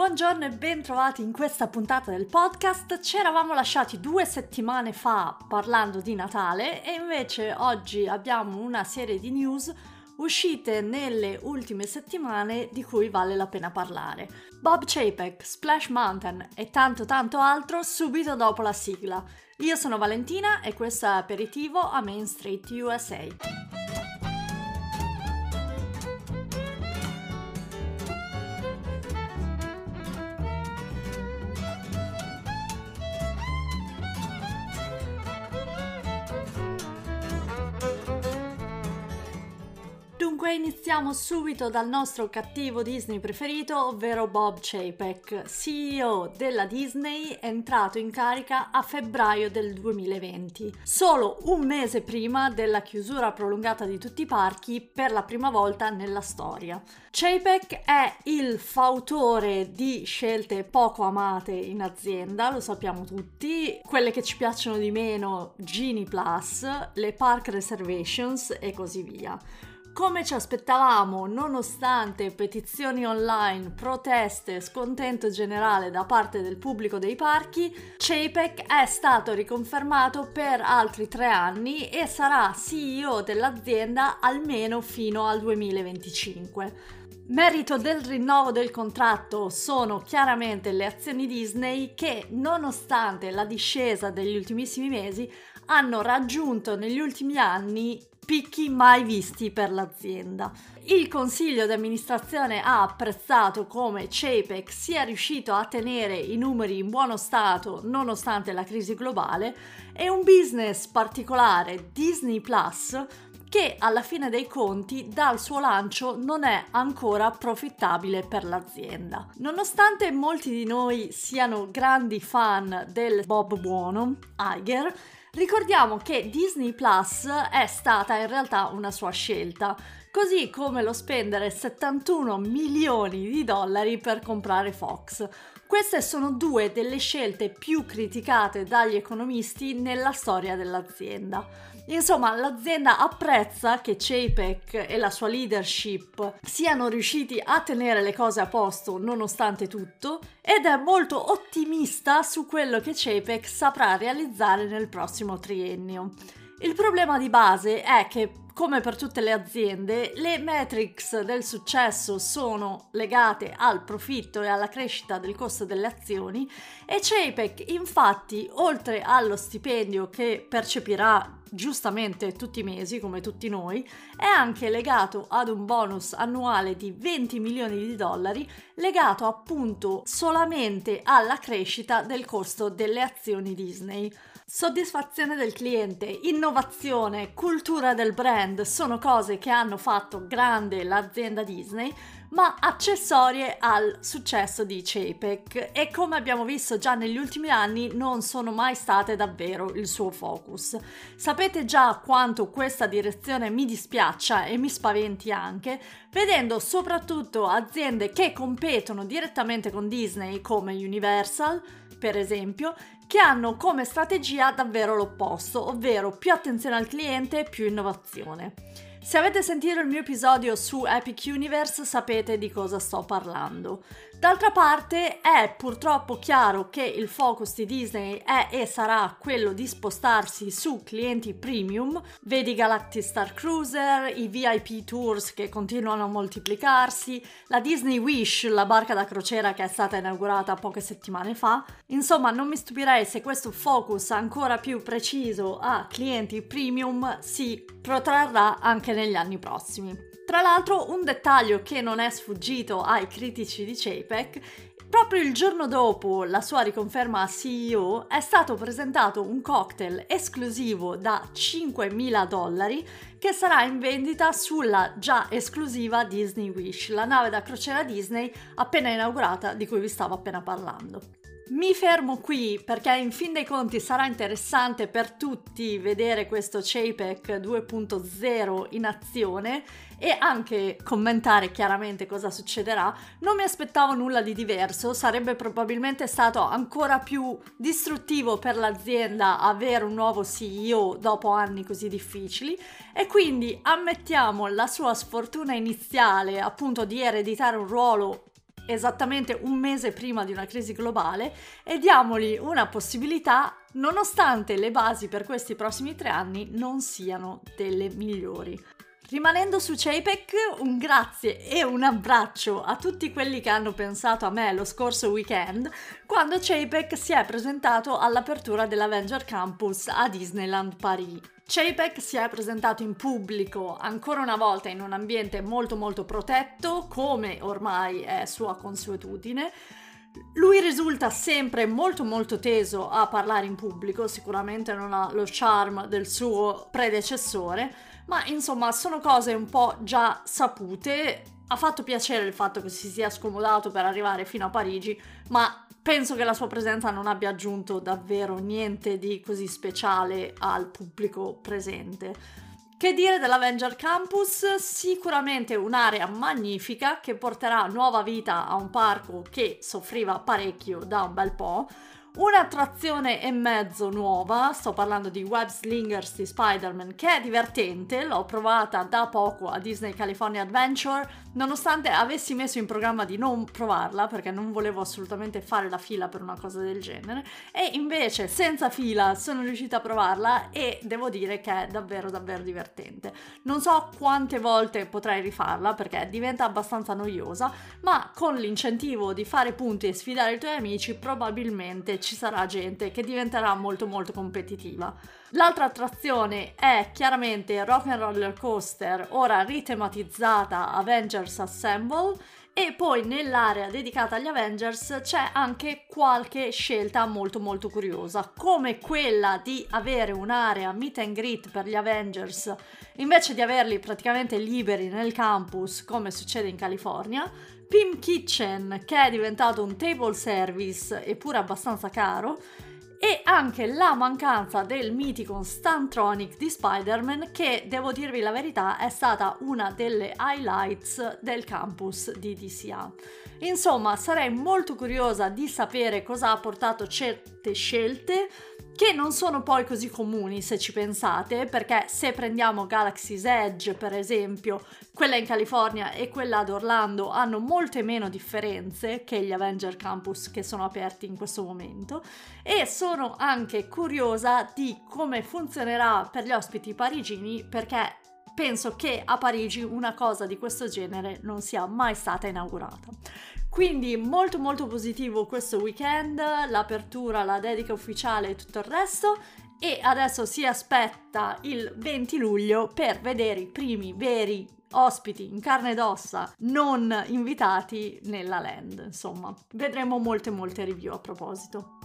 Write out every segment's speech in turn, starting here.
Buongiorno e ben trovati in questa puntata del podcast. Ci eravamo lasciati due settimane fa parlando di Natale e invece oggi abbiamo una serie di news uscite nelle ultime settimane di cui vale la pena parlare. Bob Chapek, Splash Mountain e tanto tanto altro subito dopo la sigla. Io sono Valentina e questo è Aperitivo a Main Street USA. Dunque iniziamo subito dal nostro cattivo Disney preferito, ovvero Bob Chapek, CEO della Disney, entrato in carica a febbraio del 2020, solo un mese prima della chiusura prolungata di tutti i parchi per la prima volta nella storia. Chapek è il fautore di scelte poco amate in azienda, lo sappiamo tutti, quelle che ci piacciono di meno, Genie Plus, le Park Reservations e così via. Come ci aspettavamo, nonostante petizioni online, proteste, scontento generale da parte del pubblico dei parchi, Chapek è stato riconfermato per altri tre anni e sarà CEO dell'azienda almeno fino al 2025. Merito del rinnovo del contratto sono chiaramente le azioni Disney che, nonostante la discesa degli ultimissimi mesi, hanno raggiunto negli ultimi anni picchi mai visti per l'azienda. Il consiglio di amministrazione ha apprezzato come Chapek sia riuscito a tenere i numeri in buono stato nonostante la crisi globale e un business particolare Disney Plus che alla fine dei conti dal suo lancio non è ancora profittabile per l'azienda. Nonostante molti di noi siano grandi fan del Bob Buono, Iger, Ricordiamo che Disney Plus è stata in realtà una sua scelta, così come lo spendere 71 milioni di dollari per comprare Fox. Queste sono due delle scelte più criticate dagli economisti nella storia dell'azienda. Insomma, l'azienda apprezza che Chapek e la sua leadership siano riusciti a tenere le cose a posto nonostante tutto ed è molto ottimista su quello che Chapek saprà realizzare nel prossimo triennio. Il problema di base è che come per tutte le aziende, le metrics del successo sono legate al profitto e alla crescita del costo delle azioni e Chapek infatti, oltre allo stipendio che percepirà giustamente tutti i mesi, come tutti noi, è anche legato ad un bonus annuale di 20 milioni di dollari, legato appunto solamente alla crescita del costo delle azioni Disney. Soddisfazione del cliente, innovazione, cultura del brand sono cose che hanno fatto grande l'azienda Disney, ma accessorie al successo di Chapek e come abbiamo visto già negli ultimi anni non sono mai state davvero il suo focus. Sapete già quanto questa direzione mi dispiaccia e mi spaventi anche, vedendo soprattutto aziende che competono direttamente con Disney come Universal, per esempio, che hanno come strategia davvero l'opposto, ovvero più attenzione al cliente, più innovazione. Se avete sentito il mio episodio su Epic Universe sapete di cosa sto parlando. D'altra parte è purtroppo chiaro che il focus di Disney è e sarà quello di spostarsi su clienti premium, vedi Galactic Star Cruiser, i VIP Tours che continuano a moltiplicarsi, la Disney Wish, la barca da crociera che è stata inaugurata poche settimane fa. Insomma, non mi stupirei se questo focus ancora più preciso a clienti premium si protrarrà anche negli anni prossimi. Tra l'altro un dettaglio che non è sfuggito ai critici di JPEG Proprio il giorno dopo la sua riconferma a CEO è stato presentato un cocktail esclusivo da 5.000 dollari che sarà in vendita sulla già esclusiva Disney Wish, la nave da crociera Disney appena inaugurata di cui vi stavo appena parlando. Mi fermo qui perché in fin dei conti sarà interessante per tutti vedere questo JPEG 2.0 in azione e anche commentare chiaramente cosa succederà. Non mi aspettavo nulla di diverso, sarebbe probabilmente stato ancora più distruttivo per l'azienda avere un nuovo CEO dopo anni così difficili e quindi ammettiamo la sua sfortuna iniziale appunto di ereditare un ruolo esattamente un mese prima di una crisi globale e diamogli una possibilità nonostante le basi per questi prossimi tre anni non siano delle migliori. Rimanendo su Chapek, un grazie e un abbraccio a tutti quelli che hanno pensato a me lo scorso weekend quando Chapek si è presentato all'apertura dell'Avenger Campus a Disneyland Paris. Chapek si è presentato in pubblico ancora una volta in un ambiente molto molto protetto, come ormai è sua consuetudine. Lui risulta sempre molto molto teso a parlare in pubblico, sicuramente non ha lo charme del suo predecessore, ma insomma sono cose un po' già sapute. Ha fatto piacere il fatto che si sia scomodato per arrivare fino a Parigi, ma penso che la sua presenza non abbia aggiunto davvero niente di così speciale al pubblico presente. Che dire dell'Avenger Campus? Sicuramente un'area magnifica che porterà nuova vita a un parco che soffriva parecchio da un bel po'. Un'attrazione e mezzo nuova, sto parlando di Web Slingers di Spider-Man, che è divertente, l'ho provata da poco a Disney California Adventure, nonostante avessi messo in programma di non provarla perché non volevo assolutamente fare la fila per una cosa del genere, e invece senza fila sono riuscita a provarla e devo dire che è davvero davvero divertente. Non so quante volte potrei rifarla perché diventa abbastanza noiosa, ma con l'incentivo di fare punti e sfidare i tuoi amici probabilmente ci sarà gente che diventerà molto molto competitiva. L'altra attrazione è chiaramente Rock and Roller Coaster, ora ritematizzata Avengers Assemble e poi nell'area dedicata agli Avengers c'è anche qualche scelta molto molto curiosa, come quella di avere un'area meet and greet per gli Avengers invece di averli praticamente liberi nel campus come succede in California, Pim Kitchen, che è diventato un table service eppure abbastanza caro, e anche la mancanza del mitico Stuntronic di Spider-Man che, devo dirvi la verità, è stata una delle highlights del campus di DCA. Insomma, sarei molto curiosa di sapere cosa ha portato certe scelte, che non sono poi così comuni se ci pensate, perché se prendiamo Galaxy's Edge per esempio, quella in California e quella ad Orlando hanno molte meno differenze che gli Avenger Campus che sono aperti in questo momento e sono anche curiosa di come funzionerà per gli ospiti parigini perché penso che a Parigi una cosa di questo genere non sia mai stata inaugurata. Quindi molto molto positivo questo weekend, l'apertura, la dedica ufficiale e tutto il resto e adesso si aspetta il 20 luglio per vedere i primi veri ospiti in carne ed ossa non invitati nella land, insomma. Vedremo molte molte review a proposito.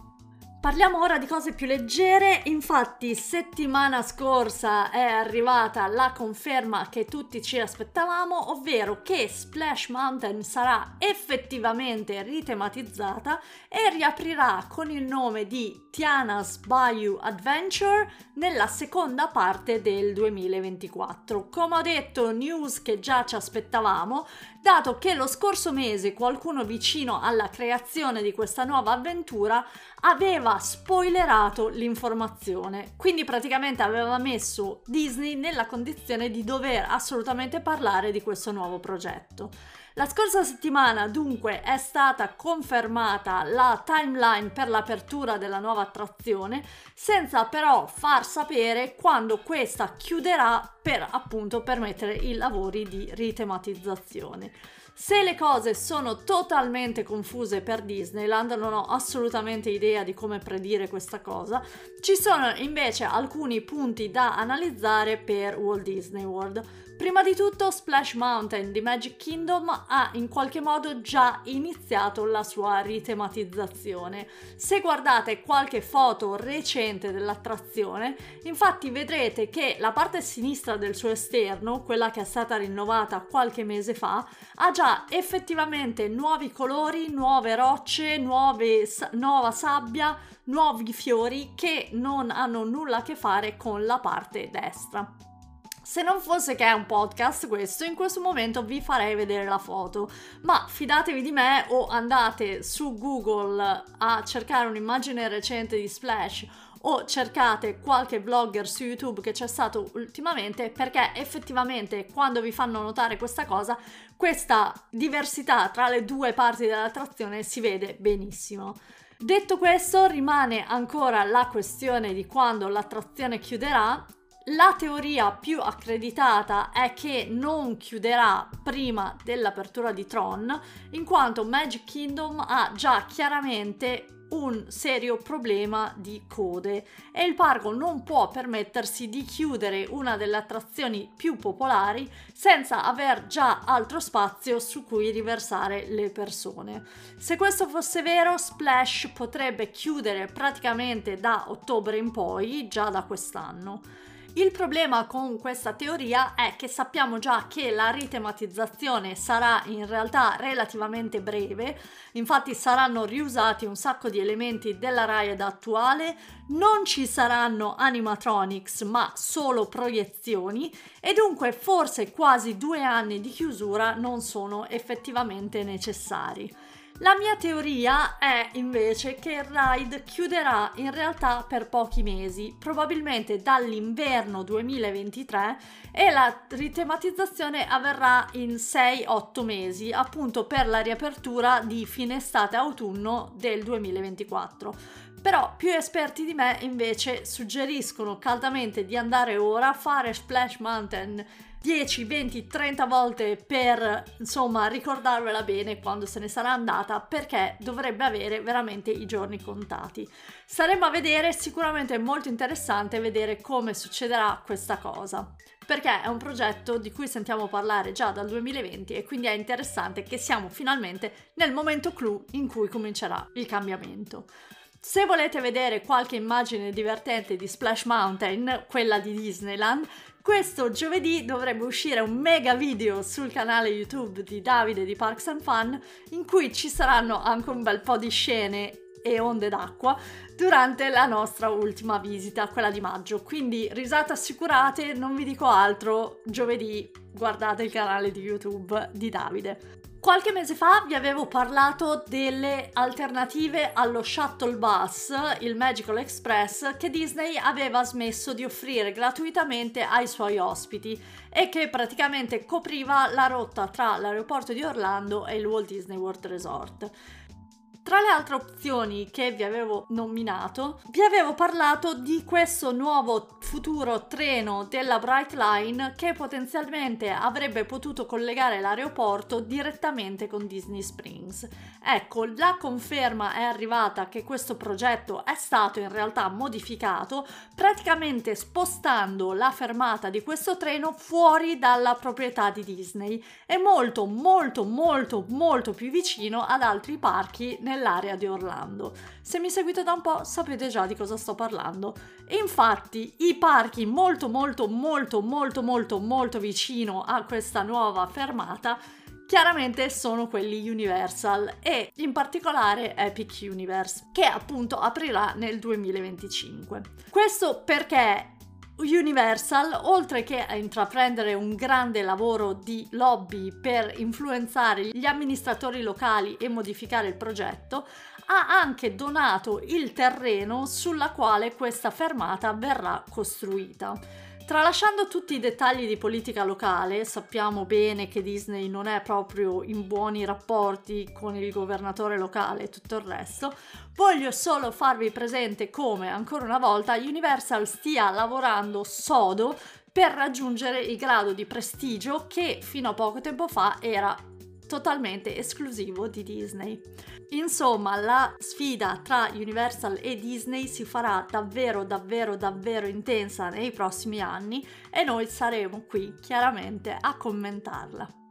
Parliamo ora di cose più leggere, infatti settimana scorsa è arrivata la conferma che tutti ci aspettavamo, ovvero che Splash Mountain sarà effettivamente ritematizzata e riaprirà con il nome di Tiana's Bayou Adventure nella seconda parte del 2024. Come ho detto, news che già ci aspettavamo, dato che lo scorso mese qualcuno vicino alla creazione di questa nuova avventura aveva spoilerato l'informazione, quindi praticamente aveva messo Disney nella condizione di dover assolutamente parlare di questo nuovo progetto. La scorsa settimana dunque è stata confermata la timeline per l'apertura della nuova attrazione, senza però far sapere quando questa chiuderà per appunto permettere i lavori di ritematizzazione. Se le cose sono totalmente confuse per Disneyland, non ho assolutamente idea di come predire questa cosa, ci sono invece alcuni punti da analizzare per Walt Disney World. Prima di tutto Splash Mountain di Magic Kingdom ha in qualche modo già iniziato la sua ritematizzazione. Se guardate qualche foto recente dell'attrazione, infatti vedrete che la parte sinistra del suo esterno, quella che è stata rinnovata qualche mese fa, ha già effettivamente nuovi colori, nuove rocce, nuove, nuova sabbia, nuovi fiori che non hanno nulla a che fare con la parte destra. Se non fosse che è un podcast questo, in questo momento vi farei vedere la foto, ma fidatevi di me o andate su Google a cercare un'immagine recente di Splash o cercate qualche vlogger su YouTube che c'è stato ultimamente perché effettivamente quando vi fanno notare questa cosa, questa diversità tra le due parti dell'attrazione si vede benissimo. Detto questo, rimane ancora la questione di quando l'attrazione chiuderà la teoria più accreditata è che non chiuderà prima dell'apertura di Tron, in quanto Magic Kingdom ha già chiaramente un serio problema di code e il parco non può permettersi di chiudere una delle attrazioni più popolari senza aver già altro spazio su cui riversare le persone. Se questo fosse vero, Splash potrebbe chiudere praticamente da ottobre in poi, già da quest'anno. Il problema con questa teoria è che sappiamo già che la ritematizzazione sarà in realtà relativamente breve, infatti saranno riusati un sacco di elementi della Riot attuale, non ci saranno animatronics ma solo proiezioni. E dunque forse quasi due anni di chiusura non sono effettivamente necessari. La mia teoria è invece che il ride chiuderà in realtà per pochi mesi, probabilmente dall'inverno 2023 e la ritematizzazione avverrà in 6-8 mesi, appunto per la riapertura di fine estate-autunno del 2024. Però più esperti di me invece suggeriscono caldamente di andare ora a fare Splash Mountain 10, 20, 30 volte per insomma ricordarvela bene quando se ne sarà andata perché dovrebbe avere veramente i giorni contati. Saremo a vedere, sicuramente è molto interessante vedere come succederà questa cosa perché è un progetto di cui sentiamo parlare già dal 2020 e quindi è interessante che siamo finalmente nel momento clou in cui comincerà il cambiamento. Se volete vedere qualche immagine divertente di Splash Mountain, quella di Disneyland, questo giovedì dovrebbe uscire un mega video sul canale YouTube di Davide di Parks and Fun in cui ci saranno anche un bel po' di scene e onde d'acqua durante la nostra ultima visita, quella di maggio. Quindi risate assicurate, non vi dico altro, giovedì guardate il canale di YouTube di Davide. Qualche mese fa vi avevo parlato delle alternative allo shuttle bus, il Magical Express, che Disney aveva smesso di offrire gratuitamente ai suoi ospiti e che praticamente copriva la rotta tra l'aeroporto di Orlando e il Walt Disney World Resort. Tra le altre opzioni che vi avevo nominato, vi avevo parlato di questo nuovo futuro treno della Bright Line che potenzialmente avrebbe potuto collegare l'aeroporto direttamente con Disney Springs. Ecco, la conferma è arrivata che questo progetto è stato in realtà modificato, praticamente spostando la fermata di questo treno fuori dalla proprietà di Disney e molto molto molto molto più vicino ad altri parchi nel nell'area di Orlando. Se mi seguite da un po' sapete già di cosa sto parlando. Infatti i parchi molto molto molto molto molto molto vicino a questa nuova fermata chiaramente sono quelli Universal e in particolare Epic Universe che appunto aprirà nel 2025. Questo perché Universal, oltre che a intraprendere un grande lavoro di lobby per influenzare gli amministratori locali e modificare il progetto, ha anche donato il terreno sulla quale questa fermata verrà costruita. Tralasciando tutti i dettagli di politica locale, sappiamo bene che Disney non è proprio in buoni rapporti con il governatore locale e tutto il resto, voglio solo farvi presente come, ancora una volta, Universal stia lavorando sodo per raggiungere il grado di prestigio che fino a poco tempo fa era totalmente esclusivo di Disney. Insomma, la sfida tra Universal e Disney si farà davvero, davvero, davvero intensa nei prossimi anni e noi saremo qui chiaramente a commentarla.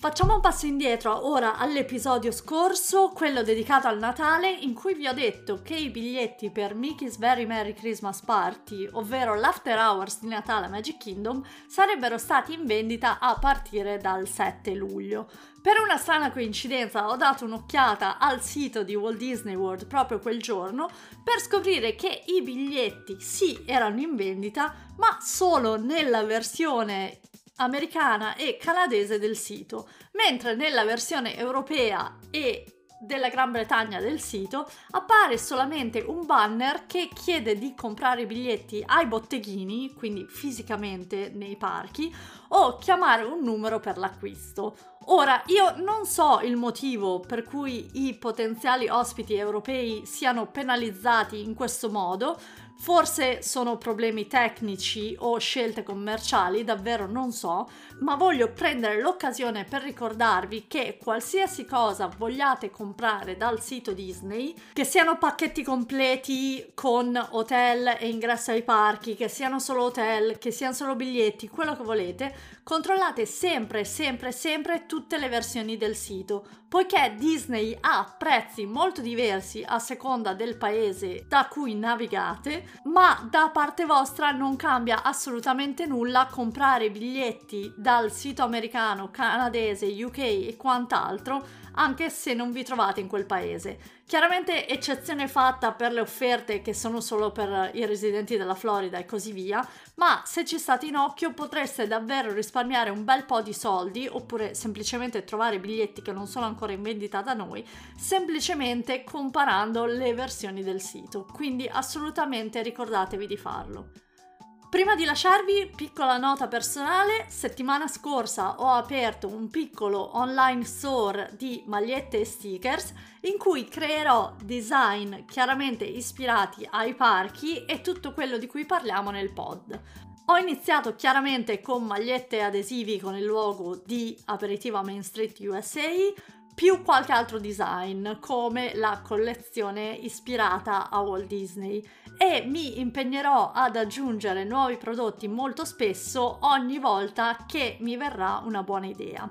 Facciamo un passo indietro ora all'episodio scorso, quello dedicato al Natale, in cui vi ho detto che i biglietti per Mickey's Very Merry Christmas Party, ovvero l'After Hours di Natale Magic Kingdom, sarebbero stati in vendita a partire dal 7 luglio. Per una strana coincidenza ho dato un'occhiata al sito di Walt Disney World proprio quel giorno per scoprire che i biglietti sì erano in vendita, ma solo nella versione americana e canadese del sito, mentre nella versione europea e della Gran Bretagna del sito appare solamente un banner che chiede di comprare i biglietti ai botteghini, quindi fisicamente nei parchi, o chiamare un numero per l'acquisto. Ora, io non so il motivo per cui i potenziali ospiti europei siano penalizzati in questo modo, Forse sono problemi tecnici o scelte commerciali, davvero non so, ma voglio prendere l'occasione per ricordarvi che qualsiasi cosa vogliate comprare dal sito Disney, che siano pacchetti completi con hotel e ingresso ai parchi, che siano solo hotel, che siano solo biglietti, quello che volete, controllate sempre, sempre, sempre tutte le versioni del sito, poiché Disney ha prezzi molto diversi a seconda del paese da cui navigate, ma da parte vostra non cambia assolutamente nulla comprare biglietti dal sito americano, canadese, UK e quant'altro anche se non vi trovate in quel paese. Chiaramente eccezione fatta per le offerte che sono solo per i residenti della Florida e così via, ma se ci state in occhio potreste davvero risparmiare un bel po' di soldi oppure semplicemente trovare biglietti che non sono ancora in vendita da noi, semplicemente comparando le versioni del sito. Quindi assolutamente ricordatevi di farlo. Prima di lasciarvi, piccola nota personale, settimana scorsa ho aperto un piccolo online store di magliette e stickers in cui creerò design chiaramente ispirati ai parchi e tutto quello di cui parliamo nel pod. Ho iniziato chiaramente con magliette e adesivi con il logo di Aperitivo Main Street USA, più qualche altro design come la collezione ispirata a Walt Disney e mi impegnerò ad aggiungere nuovi prodotti molto spesso ogni volta che mi verrà una buona idea.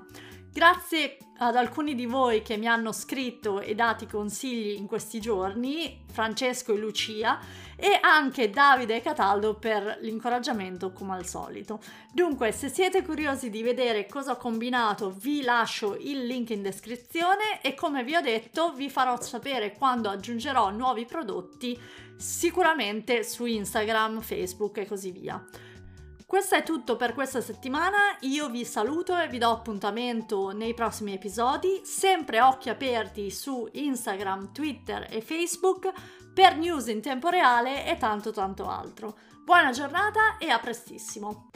Grazie ad alcuni di voi che mi hanno scritto e dati consigli in questi giorni, Francesco e Lucia, e anche Davide e Cataldo per l'incoraggiamento come al solito. Dunque, se siete curiosi di vedere cosa ho combinato, vi lascio il link in descrizione e come vi ho detto vi farò sapere quando aggiungerò nuovi prodotti, sicuramente su Instagram, Facebook e così via. Questo è tutto per questa settimana, io vi saluto e vi do appuntamento nei prossimi episodi, sempre occhi aperti su Instagram, Twitter e Facebook per news in tempo reale e tanto tanto altro. Buona giornata e a prestissimo!